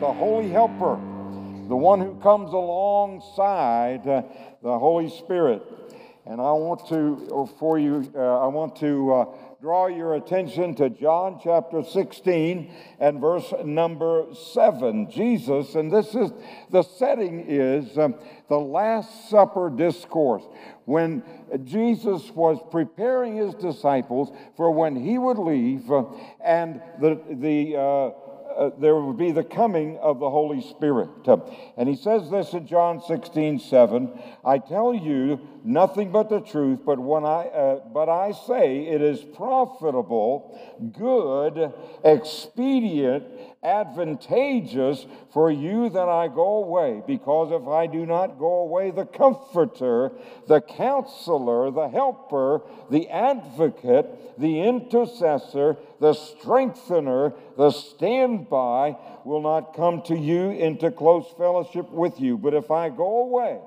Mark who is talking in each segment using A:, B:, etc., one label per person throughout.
A: the Holy Helper, the one who comes alongside uh, the Holy Spirit. And I want to, for you, uh, I want to uh, draw your attention to John chapter 16 and verse number 7. Jesus, and this is the setting is um, the Last Supper discourse. When Jesus was preparing his disciples for when he would leave uh, and the, the uh, there would be the coming of the Holy Spirit. Uh, and he says this in John 16, 7 I tell you nothing but the truth, but, when I, uh, but I say it is profitable, good, expedient, advantageous for you that I go away, because if I do not go away, the Comforter, the Counselor, the Helper, the Advocate, the Intercessor, the Strengthener, the Standby will not come to you into close fellowship with you. But if I go away,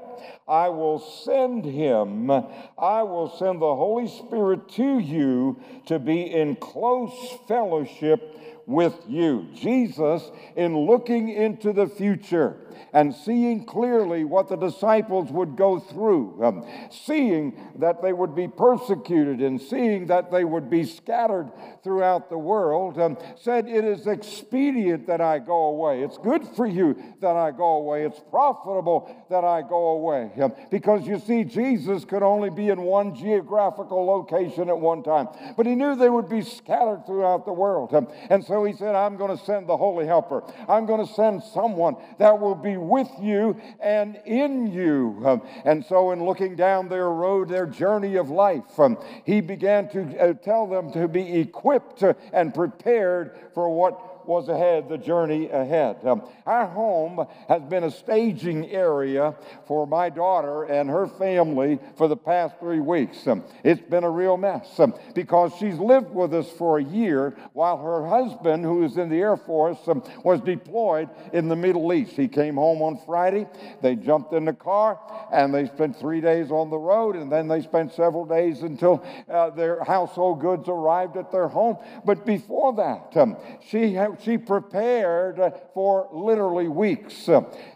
A: I will send him, I will send the Holy Spirit to you to be in close fellowship with you. Jesus, in looking into the future, and seeing clearly what the disciples would go through, um, seeing that they would be persecuted and seeing that they would be scattered throughout the world, um, said, It is expedient that I go away. It's good for you that I go away. It's profitable that I go away. Um, because you see, Jesus could only be in one geographical location at one time, but he knew they would be scattered throughout the world. Um, and so he said, I'm going to send the Holy Helper. I'm going to send someone that will be with you and in you. Um, and so, in looking down their road, their journey of life, um, he began to uh, tell them to be equipped and prepared for what was ahead, the journey ahead. Um, our home has been a staging area for my daughter and her family for the past three weeks. Um, it's been a real mess um, because she's lived with us for a year while her husband, who is in the Air Force, um, was deployed in the Middle East. He came home on Friday. They jumped in the car and they spent three days on the road, and then they spent several days until uh, their household goods arrived at their home. But before that, um, she had she prepared for literally weeks.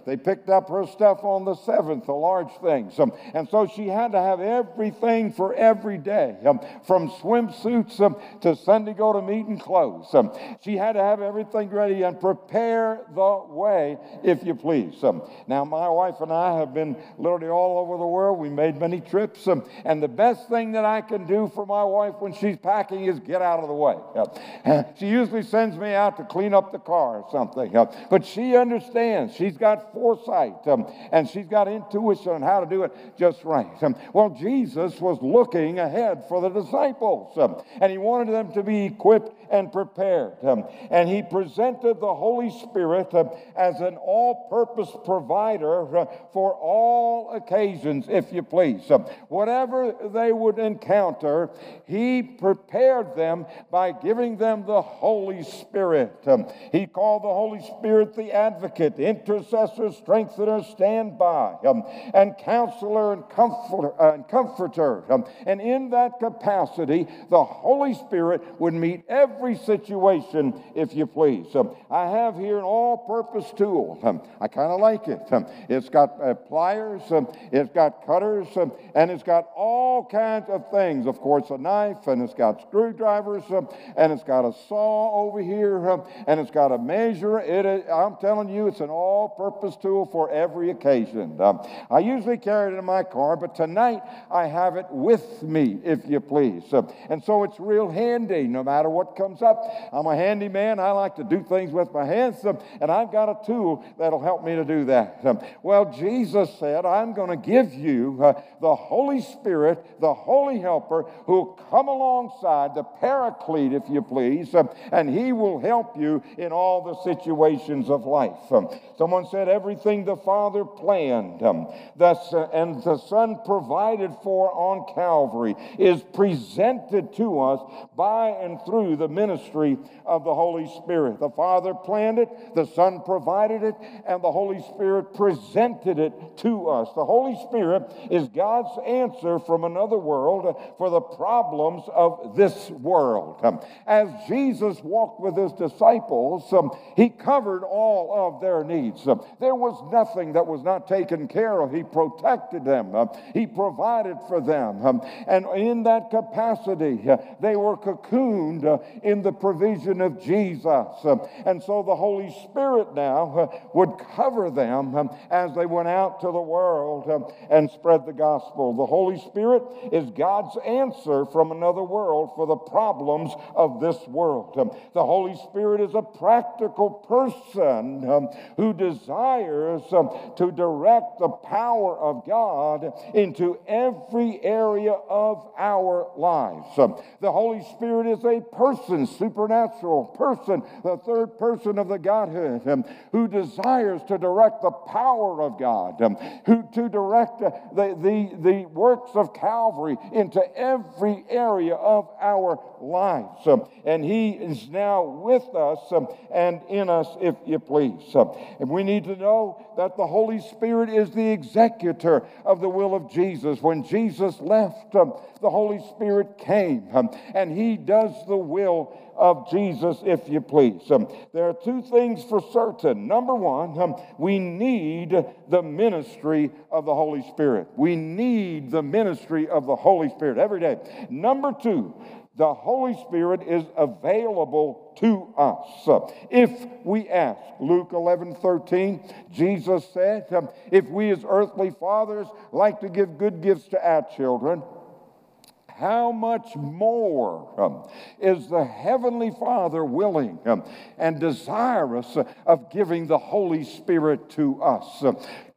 A: They picked up her stuff on the seventh, the large things. And so she had to have everything for every day, from swimsuits to Sunday go to meeting clothes. She had to have everything ready and prepare the way, if you please. Now, my wife and I have been literally all over the world. We made many trips. And the best thing that I can do for my wife when she's packing is get out of the way. She usually sends me out to clean up the car or something. But she understands. She's got foresight um, and she's got intuition on how to do it just right. Um, well, Jesus was looking ahead for the disciples um, and he wanted them to be equipped and prepared. And he presented the Holy Spirit as an all purpose provider uh, for all occasions, if you please. Whatever they would encounter, he prepared them by giving them the Holy Spirit. He called the Holy Spirit the advocate, intercessor, strengthener, standby, um, and counselor and comforter. Uh, and, comforter. Um, and in that capacity, the Holy Spirit would meet every situation, if you please. Um, I have here an all purpose tool. I kind of like it. It's got uh, pliers, it's got cutters, and it's got all kinds of things. Of course, a knife, and it's got screwdrivers, and it's got a saw over here, and it's got a measure. I'm telling you, it's an all purpose tool for every occasion. Um, I usually carry it in my car, but tonight I have it with me, if you please. Um, and so it's real handy no matter what comes up. I'm a handy man. I like to do things with my hands, um, and I've got a tool that'll help me to do that. Um, well, Jesus said, I'm going to give you uh, the Holy Spirit, the Holy Helper, who will come alongside, the Paraclete, if you please, um, and he will help you in all the situations of life. Someone said, everything the Father planned um, thus, and the Son provided for on Calvary is presented to us by and through the ministry of the Holy Spirit. The Father planned it, the Son provided it, and the Holy Spirit presented it to us. The Holy Spirit is God's answer from another world for the problems of this world. Um, as Jesus walked with his disciples, disciples, um, he covered all of their needs. Um, there was nothing that was not taken care of. He protected them, um, he provided for them. Um, and in that capacity, uh, they were cocooned uh, in the provision of Jesus. Um, and so the Holy Spirit now uh, would cover them um, as they went out to the world and spread the gospel. The Holy Spirit is God's answer from another world for the problems of this world. The Holy Spirit is a practical person um, who desires um, to direct the power of God into every area of our lives. Um, the Holy Spirit is a person, supernatural person, the third person of the Godhead, um, who desires to direct the power of God, um, who to direct uh, the, the, the works of Calvary into every area of our lives. Um, and He is now with us um, and in us, if you please. Um, and we need to know that the Holy Spirit is the executor of the will of Jesus. When Jesus left, um, the Holy Spirit came, and He does the will of Jesus, if you please. Um, there are two things for certain. Number one, um, we need the ministry of the Holy Spirit. We need the ministry of the Holy Spirit every day. Number two, the Holy Spirit is available to us. If we ask, Luke 11 13, Jesus said, If we as earthly fathers like to give good gifts to our children, how much more um, is the Heavenly Father willing um, and desirous of giving the Holy Spirit to us?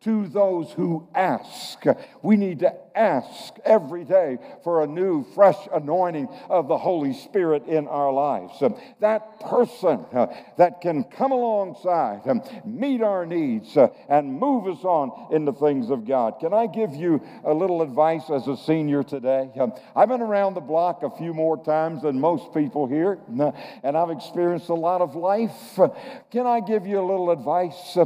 A: To those who ask. We need to ask every day for a new, fresh anointing of the Holy Spirit in our lives. That person uh, that can come alongside, and meet our needs, uh, and move us on in the things of God. Can I give you a little advice as a senior today? Um, I've been around the block a few more times than most people here, and I've experienced a lot of life. Can I give you a little advice?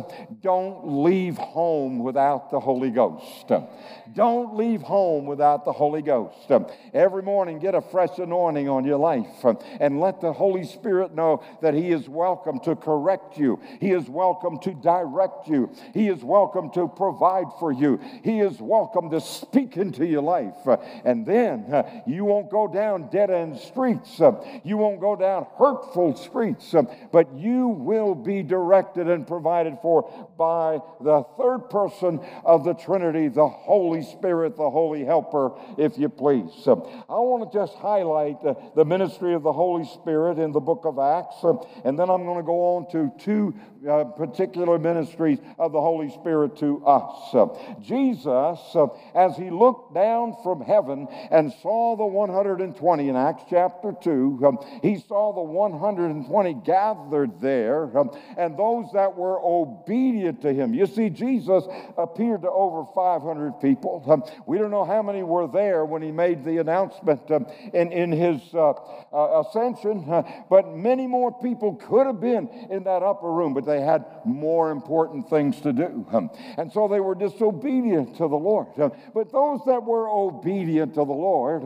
A: Don't leave home home without the Holy Ghost. Don't leave home without the Holy Ghost. Every morning, get a fresh anointing on your life and let the Holy Spirit know that He is welcome to correct you, He is welcome to direct you, He is welcome to provide for you, He is welcome to speak into your life. And then you won't go down dead end streets, you won't go down hurtful streets, but you will be directed and provided for by the third person of the Trinity, the Holy Spirit, the Holy Helper, if you please. I want to just highlight the, the ministry of the Holy Spirit in the book of Acts, and then I'm going to go on to two uh, particular ministries of the Holy Spirit to us. Uh, Jesus, uh, as he looked down from heaven and saw the 120 in Acts chapter 2, um, he saw the 120 gathered there um, and those that were obedient to him. You see, Jesus appeared to over 500 people. Um, we don't know how many were there when he made the announcement in, in his ascension, but many more people could have been in that upper room, but they had more important things to do. And so they were disobedient to the Lord. But those that were obedient to the Lord,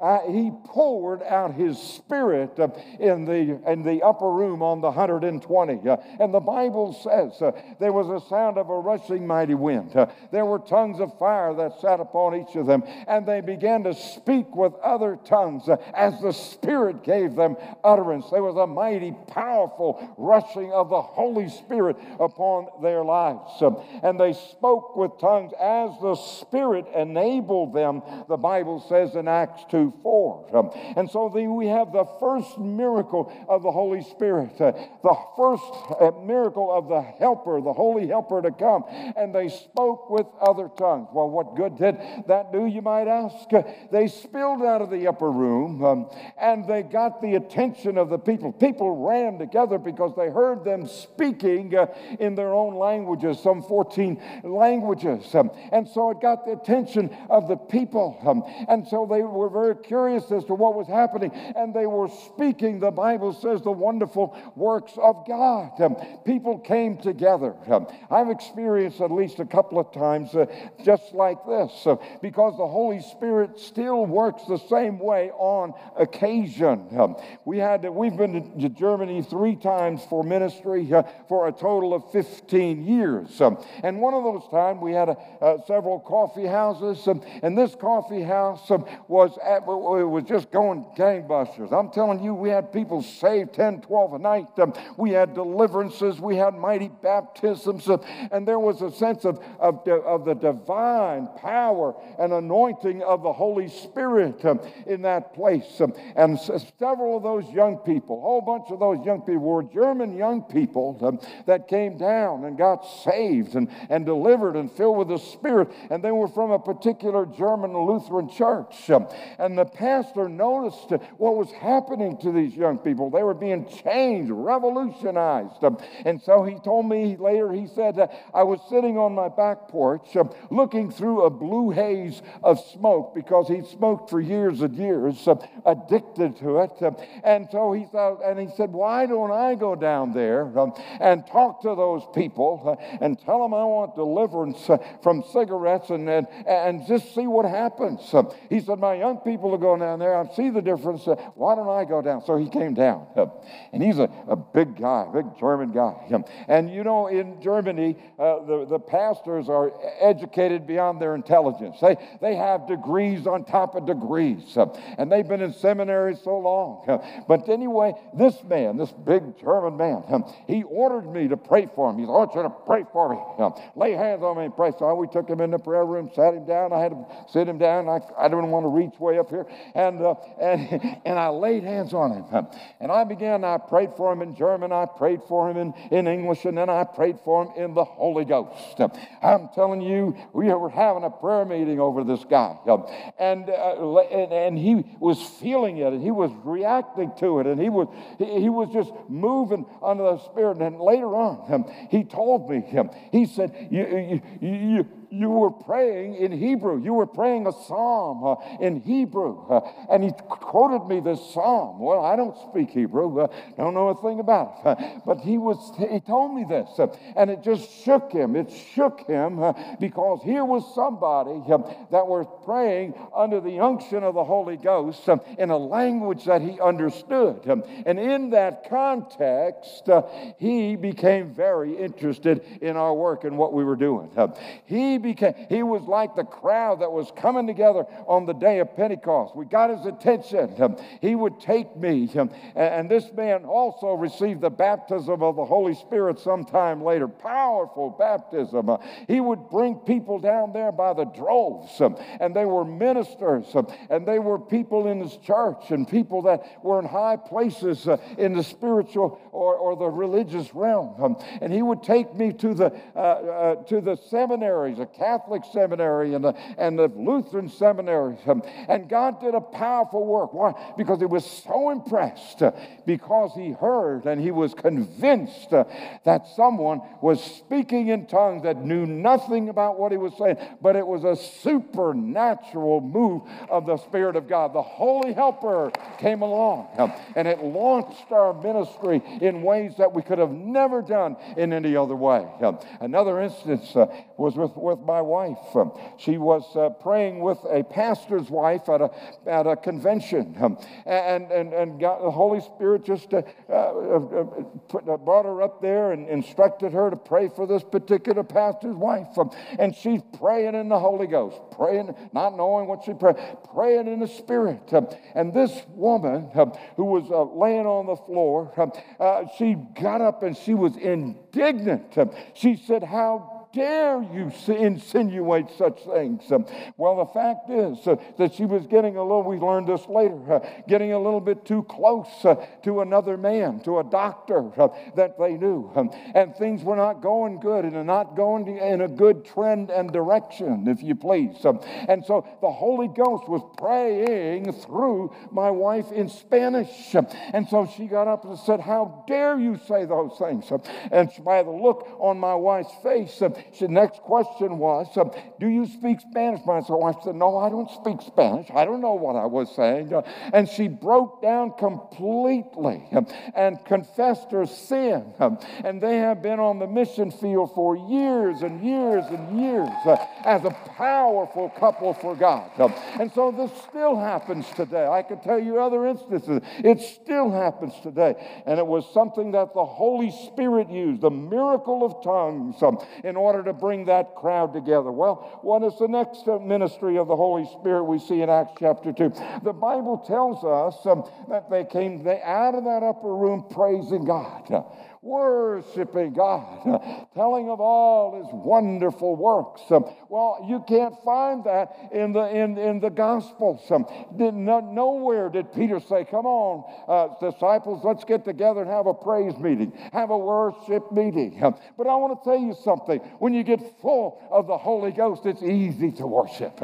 A: uh, He poured out His Spirit in, the, in the upper room on the 120. Uh, and the Bible says there was a sound of a rushing mighty wind. There were tongues of fire that sat upon each of them, and they began to speak with other tongues as the Spirit gave them utterance. There was a mighty, powerful rushing of the Holy Holy Spirit upon their lives. Um, and they spoke with tongues as the Spirit enabled them, the Bible says in Acts 2 4. Um, and so we have the first miracle of the Holy Spirit, uh, the first uh, miracle of the Helper, the Holy Helper to come. And they spoke with other tongues. Well, what good did that do, you might ask? Uh, they spilled out of the upper room um, and they got the attention of the people. People ran together because they heard them speak speaking uh, in their own languages, some 14 languages. Um, and so it got the attention of the people. Um, and so they were very curious as to what was happening. And they were speaking, the Bible says, the wonderful works of God. Um, people came together. Um, I've experienced at least a couple of times, uh, just like this, uh, because the Holy Spirit still works the same way on occasion. Um, we had we've been to Germany three times for ministry uh, for a total of 15 years, um, and one of those times we had uh, several coffee houses, um, and this coffee house um, was at, it was just going gangbusters. I'm telling you, we had people saved 10, 12 a night. We had deliverances, we had mighty baptisms, and there was a sense of, of, of the divine power and anointing of the Holy Spirit in that place. And several of those young people, a whole bunch of those young people were German young people that came down and got saved and, and delivered and filled with the Spirit. And they were from a particular German Lutheran church. And the pastor noticed what was happening to these young people. They were being changed, revolutionized. And so he told me later, he said, I was sitting on my back porch looking through a blue haze of smoke because he'd smoked for years and years, addicted to it. And so he thought, and he said, Why don't I go down there and talk to those people uh, and tell them I want deliverance uh, from cigarettes and, and, and just see what happens? Um, he said, My young people are going down there. I see the difference. Uh, why don't I go down? So he came down. And he's a, a big guy, big German guy. And you know, in Germany, uh, the, the pastors are educated beyond their intelligence. They, they have degrees on top of degrees. Uh, and they've been in seminary so long. Uh, but anyway, this man, this big German man, he ordered me to pray for him. He said, I want you to pray for me. Um, lay hands on me and pray. So we took him in the prayer room, sat him down. I had to sit him down. I, I didn't want to reach way up here. And, uh, and, and I laid hands on him. And I began, I prayed for him in German. I prayed for him in, in English. And then I prayed for him in the Holy Ghost. I'm telling you, we were having a prayer meeting over this guy. And, uh, and, and, he was feeling it and he was reacting to it and he was, he, he was just moving under the Spirit. And later on, um, he told me, um, he said, you, you, you, you were praying in Hebrew. You were praying a psalm uh, in Hebrew. Uh, and he quoted me this psalm. Well, I don't speak Hebrew, uh, don't know a thing about it. Uh, but he, was, he told me this, uh, and it just shook him. It shook him uh, because here was somebody that was praying under the unction of the Holy Ghost in a language that he understood. and in that context, he became very interested in our work and what we were doing. he became, he was like the crowd that was coming together on the day of Pentecost. We got his attention. He would take me. And this man also received the baptism of the Holy Spirit sometime later. Powerful baptism. He would bring people down there by the droves. And they were ministers. And they were people in his church and people that were in high places in the spiritual or, or the religious realm. And he would take me to the, uh, uh, to the seminaries, Catholic seminary and the, and the Lutheran seminaries. Um, and God did a powerful work. Why? Because he was so impressed, uh, because he heard and he was convinced uh, that someone was speaking in tongues that knew nothing about what he was saying, but it was a supernatural move of the Spirit of God. The Holy Helper came along um, and it launched our ministry in ways that we could have never done in any other way. Um, another instance uh, was with, with my wife. She was uh, praying with a pastor's wife at a, at a convention, um, and, and, and got the Holy Spirit just uh, uh, uh put, uh, brought her up there and instructed her to pray for this particular pastor's wife. Um, and she's praying in the Holy Ghost, praying, not knowing what she prayed, praying in the Spirit. Um, and this woman who was uh, laying on the floor, she got up and she was indignant. she said, How dare you insinuate such things? Um, well, the fact is uh, that she was getting a little, we learned this later, uh, getting a little bit too close uh, to another man, to a doctor that they knew. Um, and things were not going good and not going in a good trend and direction, if you please. Um, and so the Holy Ghost was praying through my wife in Spanish. And so she got up and said, How dare you say those things? And by the look on my wife's face, the next question was, um, Do you speak Spanish? My wife said, No, I don't speak Spanish. I don't know what I was saying. And she broke down completely um, and confessed her sin. Um, and they have been on the mission field for years and years and years uh, as a powerful couple for God. And so this still happens today. I could tell you other instances. It still happens today. And it was something that the Holy Spirit used, the miracle of tongues, in order to bring that crowd together. Well, what is the next ministry of the Holy Spirit we see in Acts chapter 2? The Bible tells us um, that they came they, out of that upper room praising God worshiping God, telling of all his wonderful works. Well, you can't find that in the, in, in the Gospels. Nowhere did Peter say, Come on, uh, disciples, let's get together and have a praise meeting, have a worship meeting. But I want to tell you something. When you get full of the Holy Ghost, it's easy to worship.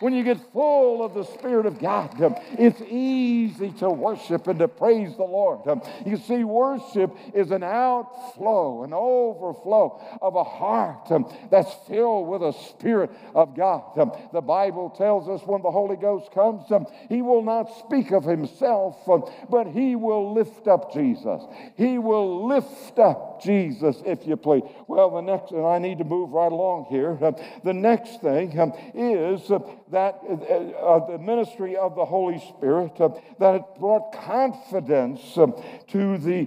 A: When you get full of the Spirit of God, it's easy to worship and to praise the Lord. You see, worship is an act outflow, an overflow of a heart um, that's filled with the Spirit of God. Um, the Bible tells us when the Holy Ghost comes, um, He will not speak of Himself, but He will lift up Jesus. He will lift up Jesus, if you please. Well, the next, and I need to move right along here. Uh, the next thing um, is uh, that uh, uh, the ministry of the Holy Spirit uh, that it brought confidence um, to the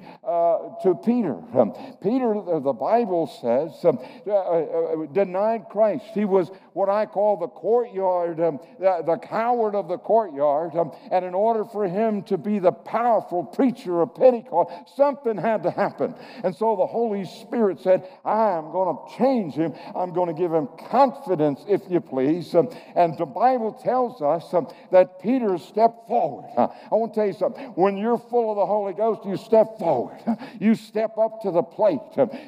A: to Peter. Peter. Um, Peter, the Bible says, um, uh, uh, denied Christ. He was what I call the courtyard, um, the, the, coward of the courtyard. Um, and in order for him to be the powerful preacher of Pentecost, something had to happen. And so the Holy Spirit said, I am going to change him. I'm going to give him confidence, if you please. Um, and the Bible tells us um, that Peter stepped forward. Uh, I want to tell you something. When you're full of the Holy Ghost, you step forward. You step up to the plate.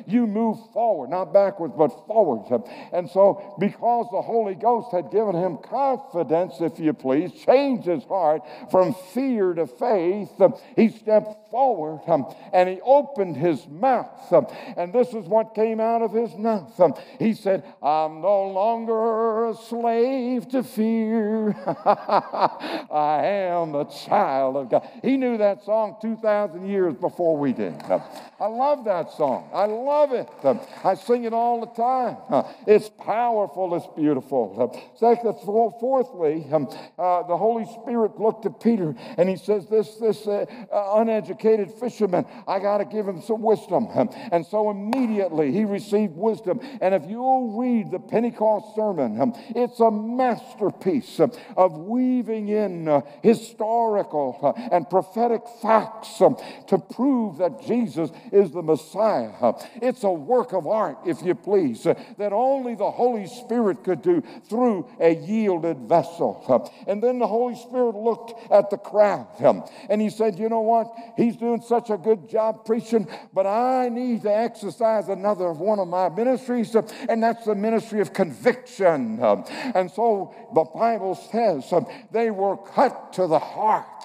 A: You move forward, not backwards, but forward. And so, because the Holy Ghost had given him confidence, if you please, changed his heart from fear to faith, he stepped forward um, and he opened his mouth. Um, and this is what came out of his mouth. Um, he said, I'm no longer a slave to fear. I am a child of God. He knew that song 2,000 years before we did. I love that song. I love it. I sing it all the time. Uh, it's powerful, it's beautiful. Second, fourthly, um, uh, the Holy Spirit looked at Peter and he says, This, this uh, uneducated fisherman, I got to give him some wisdom. And so immediately he received wisdom. And if you'll read the Pentecost sermon, um, it's a masterpiece of weaving in uh, historical uh, and prophetic facts um, to prove that Jesus is the Messiah. It's a work of art, if you please, that only the Holy Spirit could do through a yielded vessel. And then the Holy Spirit looked at the crowd and he said, You know what? He's doing such a good job preaching, but I need to exercise another one of my ministries, and that's the ministry of conviction. And so the Bible says they were cut to the heart.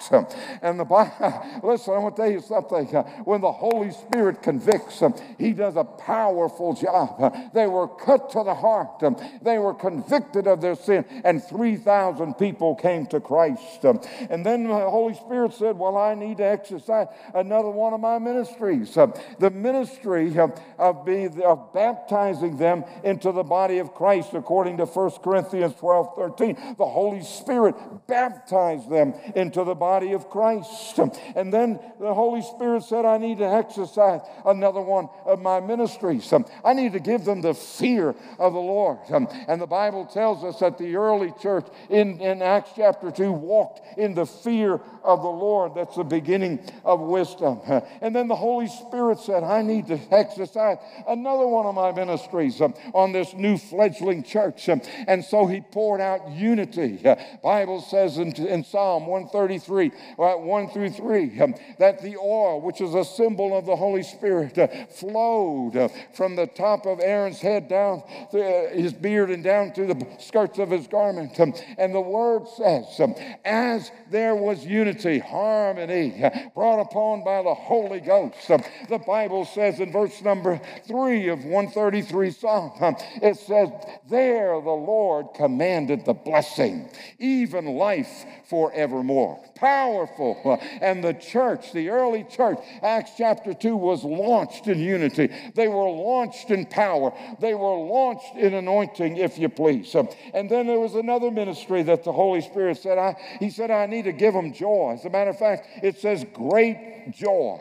A: And the Bible, listen, I want to tell you something. When the Holy Spirit convicts them. He does a powerful job. They were cut to the heart. They were convicted of their sin, and 3,000 people came to Christ. And then the Holy Spirit said, Well, I need to exercise another one of my ministries the ministry of, being, of baptizing them into the body of Christ, according to 1 Corinthians 12 13. The Holy Spirit baptized them into the body of Christ. And then the Holy Spirit said, I need to exercise another one of my ministries. I need to give them the fear of the Lord. And the Bible tells us that the early church in, in Acts chapter 2 walked in the fear of the Lord. That's the beginning of wisdom. And then the Holy Spirit said, I need to exercise another one of my ministries um, on this new fledgling church. Um, and so he poured out unity. Uh, Bible says in, in Psalm 133, uh, 1 through 3, um, that the oil, which is a symbol of the Holy Spirit, uh, flowed uh, from the top of Aaron's head down uh, his beard and down to the skirts of his garment. Um, and the word says, um, as there was unity, harmony uh, brought upon by the Holy Ghost, um, the Bible says in verse number three of 133 Psalm, um, it says, There the Lord commanded the blessing, even life forevermore. Powerful. Uh, and the church, the early church, Acts chapter 2, was launched in unity. They were launched in power. They were launched in anointing, if you please. Um, and then there was another ministry that the Holy Spirit said, I, He said, I need to give them joy. As a matter of fact, it says great joy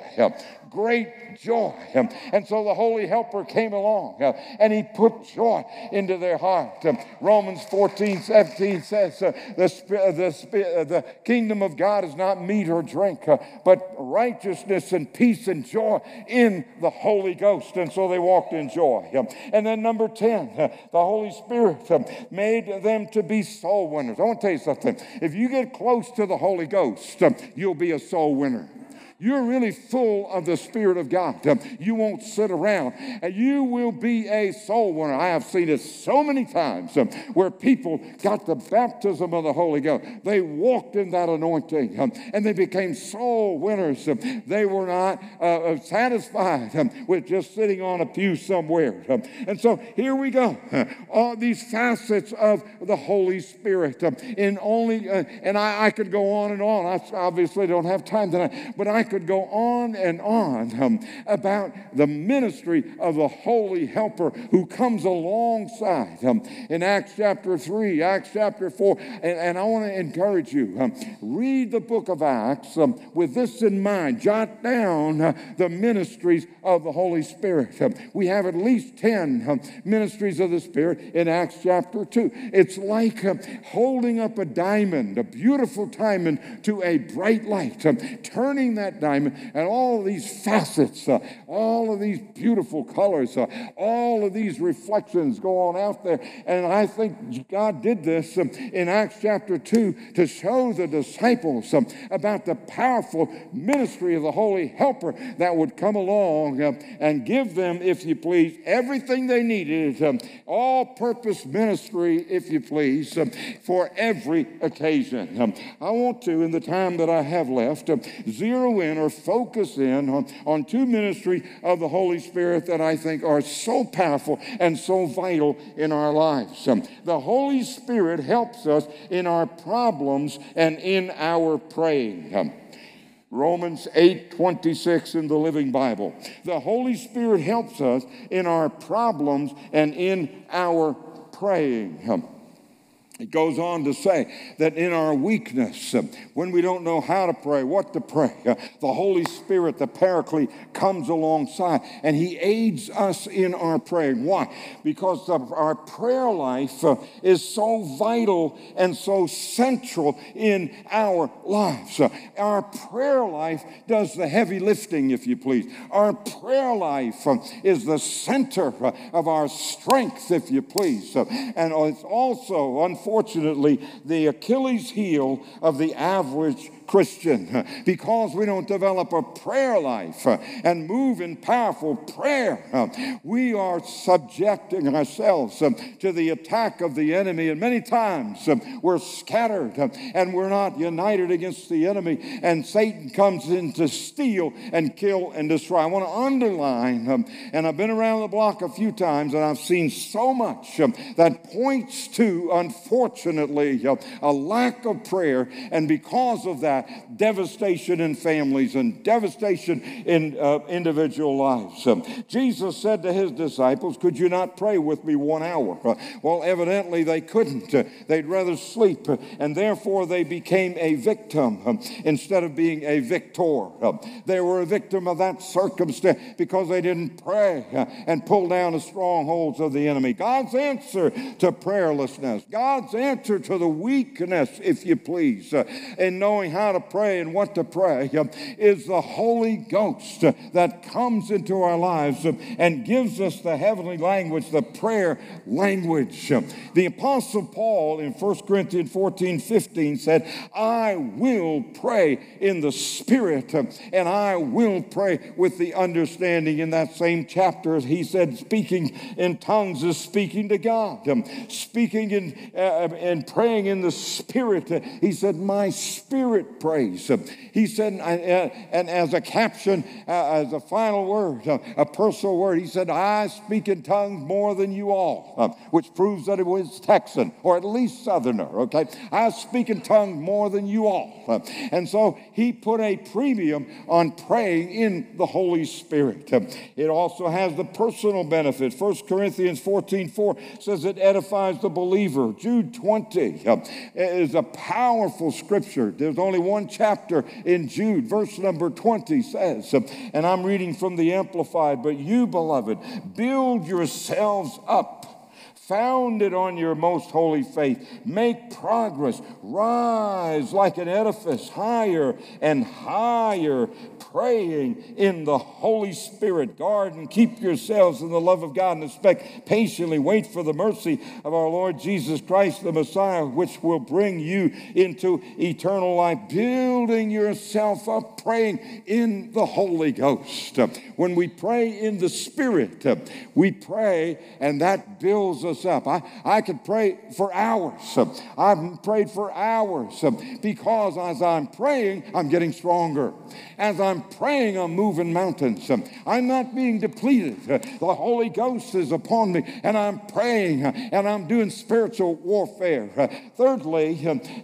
A: great joy. And so the Holy Helper came along uh, and he put joy into their heart. Um, Romans 14, 17 says, uh, the, uh, the, kingdom of God is not meat or drink, but righteousness and peace and joy in the Holy Ghost. And so they walked in joy. And then number 10, the Holy Spirit um, made them to be soul winners. I want to tell you something. If you get close to the Holy Ghost, um, you'll be a soul winner you're really full of the Spirit of God. You won't sit around and you will be a soul winner. I have seen it so many times um, where people got the baptism of the Holy Ghost. They walked in that anointing um, and they became soul winners. Um, they were not uh, uh satisfied with just sitting on a pew somewhere. And so here we go. All these facets of the Holy Spirit in only, uh, and I, I, could go on and on. I obviously don't have time tonight, but I could go on and on um, about the ministry of the Holy Helper who comes alongside. Um, in Acts chapter 3, Acts chapter 4, and, and I want to encourage you um, read the book of Acts um, with this in mind. Jot down uh, the ministries of the Holy Spirit. Um, we have at least 10 um, ministries of the Spirit in Acts chapter 2. It's like holding up a diamond, a beautiful diamond, to a bright light, turning that diamond, and all these facets, uh, all of these beautiful colors, uh, all of these reflections go on out there. And I think God did this um, in Acts chapter 2 to show the disciples um, about the powerful ministry of the Holy Helper that would come along um, and give them, if you please, everything they needed, um, all purpose ministry, if you please, um, for every occasion. Um, I want to, in the time that I have left, zero in in or focus in on, on two ministries of the Holy Spirit that I think are so powerful and so vital in our lives. Um, the Holy Spirit helps us in our problems and in our praying. Um, Romans 8 26 in the Living Bible. The Holy Spirit helps us in our problems and in our praying. Um, it goes on to say that in our weakness, uh, when we don't know how to pray, what to pray, uh, the Holy Spirit, the Paraclete, comes alongside and He aids us in our praying. Why? Because our prayer life uh, is so vital and so central in our lives. Our prayer life does the heavy lifting, if you please. Our prayer life is the center of our strength, if you please. And it's also, unfortunately, unfortunately, the Achilles heel of the average Christian because we don't develop a prayer life and move in powerful prayer. We are subjecting ourselves to the attack of the enemy, and many times we're scattered and we're not united against the enemy, and Satan comes in to steal and kill and destroy. I want to underline, and I've been around the block a few times and I've seen so much that points to, unfortunately, a lack of prayer, and because of that, devastation in families and devastation in uh, individual lives. Um, Jesus said to his disciples, Could you not pray with me one hour? Uh, well, evidently they couldn't. Uh, they'd rather sleep, uh, and therefore they became a victim um, instead of being a victor. Um, they were a victim of that circumstance because they didn't pray uh, and pull down the strongholds of the enemy. God's answer to prayerlessness, God's answer to the weakness, if you please, uh, in knowing how how to pray and what to pray is the Holy Ghost that comes into our lives and gives us the heavenly language, the prayer language. The Apostle Paul in 1 Corinthians 14 15 said, I will pray in the Spirit and I will pray with the understanding. In that same chapter, he said, speaking in tongues is speaking to God, speaking in, uh, and praying in the Spirit. He said, My spirit prays. Uh, he said, uh, and as a caption, uh, as a final word, uh, a personal word, he said, I speak in tongues more than you all, which proves that it was Texan or at least Southerner, okay? I speak in tongues more than you all. And so he put a premium on praying in the Holy Spirit. It also has the personal benefit. 1 Corinthians 14 4 says it edifies the believer. Jude 20 is a powerful scripture. There's only one chapter in Jude. Verse number 20 says, and I'm reading from the Amplified, but you, beloved, build yourselves up founded on your most holy faith. Make progress. Rise like an edifice higher and higher, praying in the Holy Spirit. Guard and keep yourselves in the love of God and expect patiently. Wait for the mercy of our Lord Jesus Christ, the Messiah, which will bring you into eternal life. Building yourself up, praying in the Holy Ghost. When we pray in the Spirit, we pray and that builds us up. I, I could pray for hours. I've prayed for hours because as I'm praying, I'm getting stronger. As I'm praying, I'm moving mountains. I'm not being depleted. The Holy Ghost is upon me, and I'm praying and I'm doing spiritual warfare. Thirdly,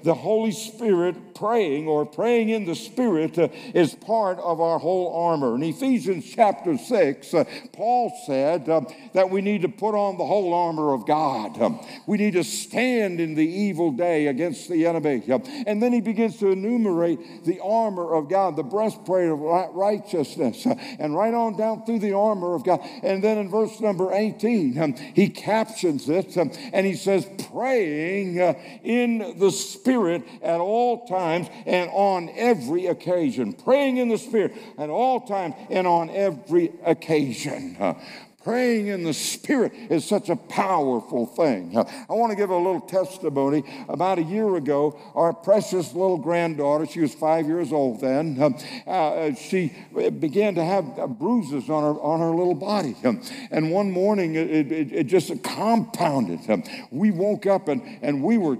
A: the Holy Spirit praying or praying in the Spirit is part of our whole armor. In Ephesians chapter 6, Paul said that we need to put on the whole armor of God. We need to stand in the evil day against the enemy. And then he begins to enumerate the armor of God, the breastplate of righteousness, and right on down through the armor of God. And then in verse number 18, he captions it and he says, praying uh, in the Spirit at all times and on every occasion. Praying in the Spirit at all times and on every occasion. Praying in the Spirit is such a powerful thing. I want to give a little testimony. About a year ago, our precious little granddaughter, she was five years old then, uh, uh she began to have uh, bruises on her, on her little body. And one morning, it, it, it just compounded. We woke up and, and we were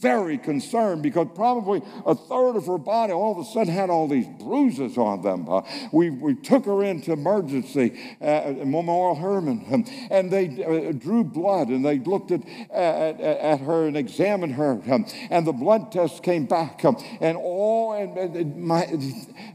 A: very concerned because probably a third of her body all of a sudden had all these bruises on them. We, we took her into emergency uh, Memorial And they uh, drew blood and they looked at, at, at her and examined her, and the blood test came back, and all and my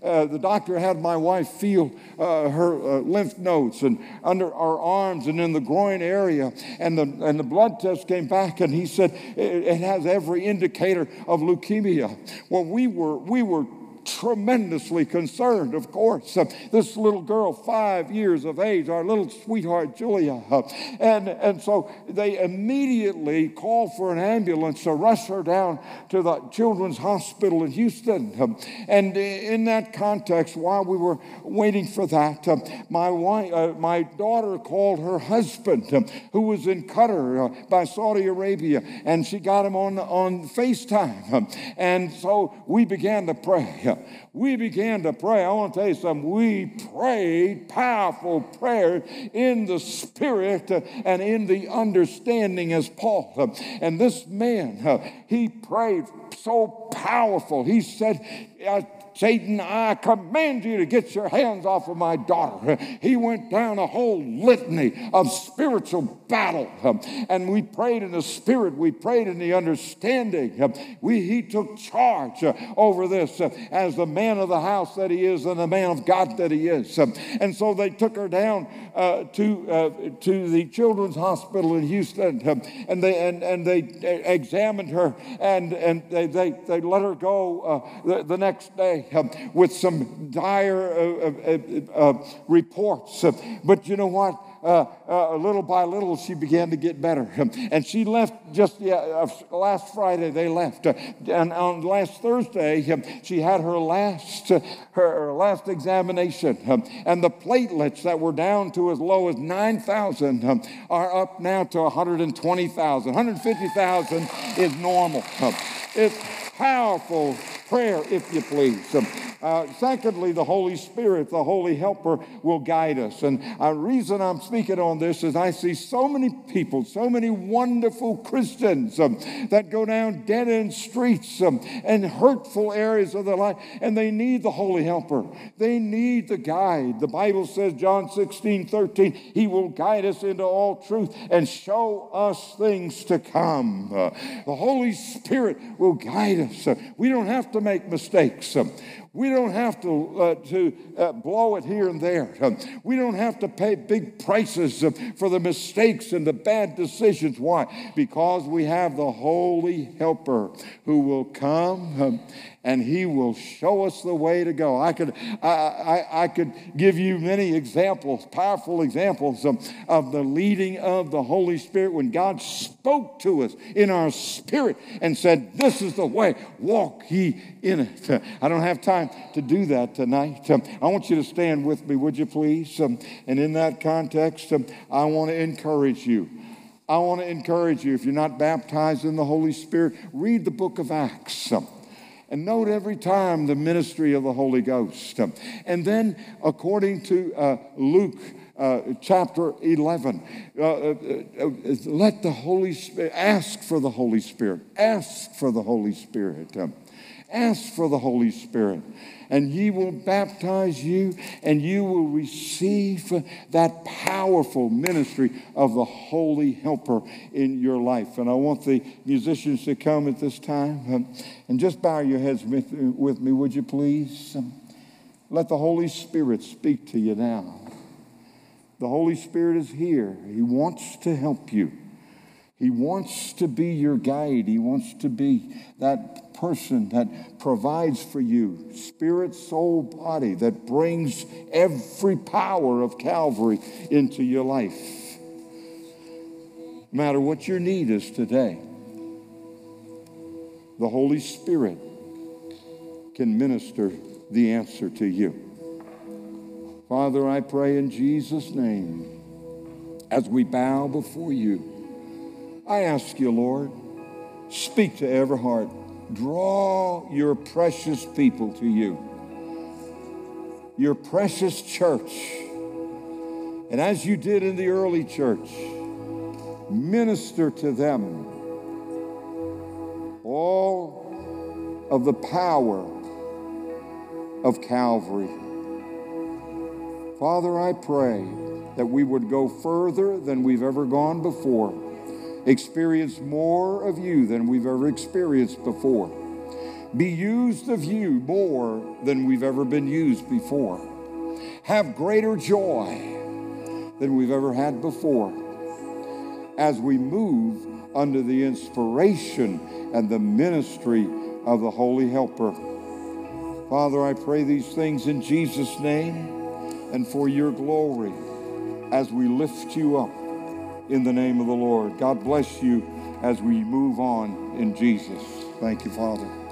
A: uh, the doctor had my wife feel uh, her uh, lymph nodes and under our arms and in the groin area, and the and the blood test came back, and he said it, it has every indicator of leukemia. Well, we were we were tremendously concerned, of course. Uh, this little girl, five years of age, our little sweetheart Julia. Uh, and, and so they immediately called for an ambulance to rush her down to the Children's Hospital in Houston. Uh, and in that context, while we were waiting for that, uh, my, wife, uh, my daughter called her husband, uh, who was in Qatar by Saudi Arabia, and she got him on, on FaceTime. and so we began to pray we began to pray. I want to tell you something. We prayed powerful prayer in the spirit and in the understanding as Paul. And this man, he prayed so powerful. He said, Satan, I command you to get your hands off of my daughter. He went down a whole litany of spiritual battle. And we prayed in the spirit, we prayed in the understanding. We, he took charge over this as the man of the house that he is and the man of God that he is. And so they took her down uh, to, uh, to the Children's Hospital in Houston and they, and, and they examined her and, and they, they, they let her go uh, the, the next day with some dire uh, uh, uh, reports. But you know what? uh, uh, little by little, she began to get better. And she left just yeah, uh, last Friday, they left. And on last Thursday, she had her last, her last examination. And the platelets that were down to as low as 9,000 are up now to 120,000. 150,000 is normal. It's powerful prayer, if you please. Uh, secondly, the Holy Spirit, the Holy Helper, will guide us. And the uh, reason I'm speaking on this is I see so many people, so many wonderful Christians um, that go down dead end streets um, and hurtful areas of their life, and they need the Holy Helper. They need the guide. The Bible says, John 16, 13, He will guide us into all truth and show us things to come. Uh, the Holy Spirit will guide us. Uh, we don't have to make mistakes. We don't have to, uh, to uh, blow it here and there. We don't have to pay big prices uh, for the mistakes and the bad decisions. Why? Because we have the Holy Helper who will come um, and he will show us the way to go. I could, I, I, I could give you many examples, powerful examples of, of the leading of the Holy Spirit when God spoke to us in our spirit and said, This is the way, walk ye in it. I don't have time to do that tonight. I want you to stand with me, would you please? And in that context, I want to encourage you. I want to encourage you, if you're not baptized in the Holy Spirit, read the book of Acts. And note every time the ministry of the Holy Ghost. And then, according to uh, Luke, uh, chapter 11. Uh, uh, uh, let the Holy Spirit, ask for the Holy Spirit. Ask for the Holy Spirit. Ask for the Holy Spirit and He will baptize you, and you will receive that powerful ministry of the Holy Helper in your life. And I want the musicians to come at this time um, and just bow your heads with, me, would you please? Um, let the Holy Spirit speak to you now. The Holy Spirit is here, He wants to help you. He wants to be your guide. He wants to be that person that provides for you spirit, soul, body, that brings every power of Calvary into your life. No matter what your need is today, the Holy Spirit can minister the answer to you. Father, I pray in Jesus' name as we bow before you I ask you, Lord, speak to every heart. Draw your precious people to you, your precious church. And as you did in the early church, minister to them all of the power of Calvary. Father, I pray that we would go further than we've ever gone before experience more of you than we've ever experienced before, be used of you more than we've ever been used before, have greater joy than we've ever had before. As we move under the inspiration and the ministry of the Holy Helper. Father, I pray these things in Jesus' name and for your glory as we lift you up in the name of the Lord. God bless you as we move on in Jesus. Thank you, Father.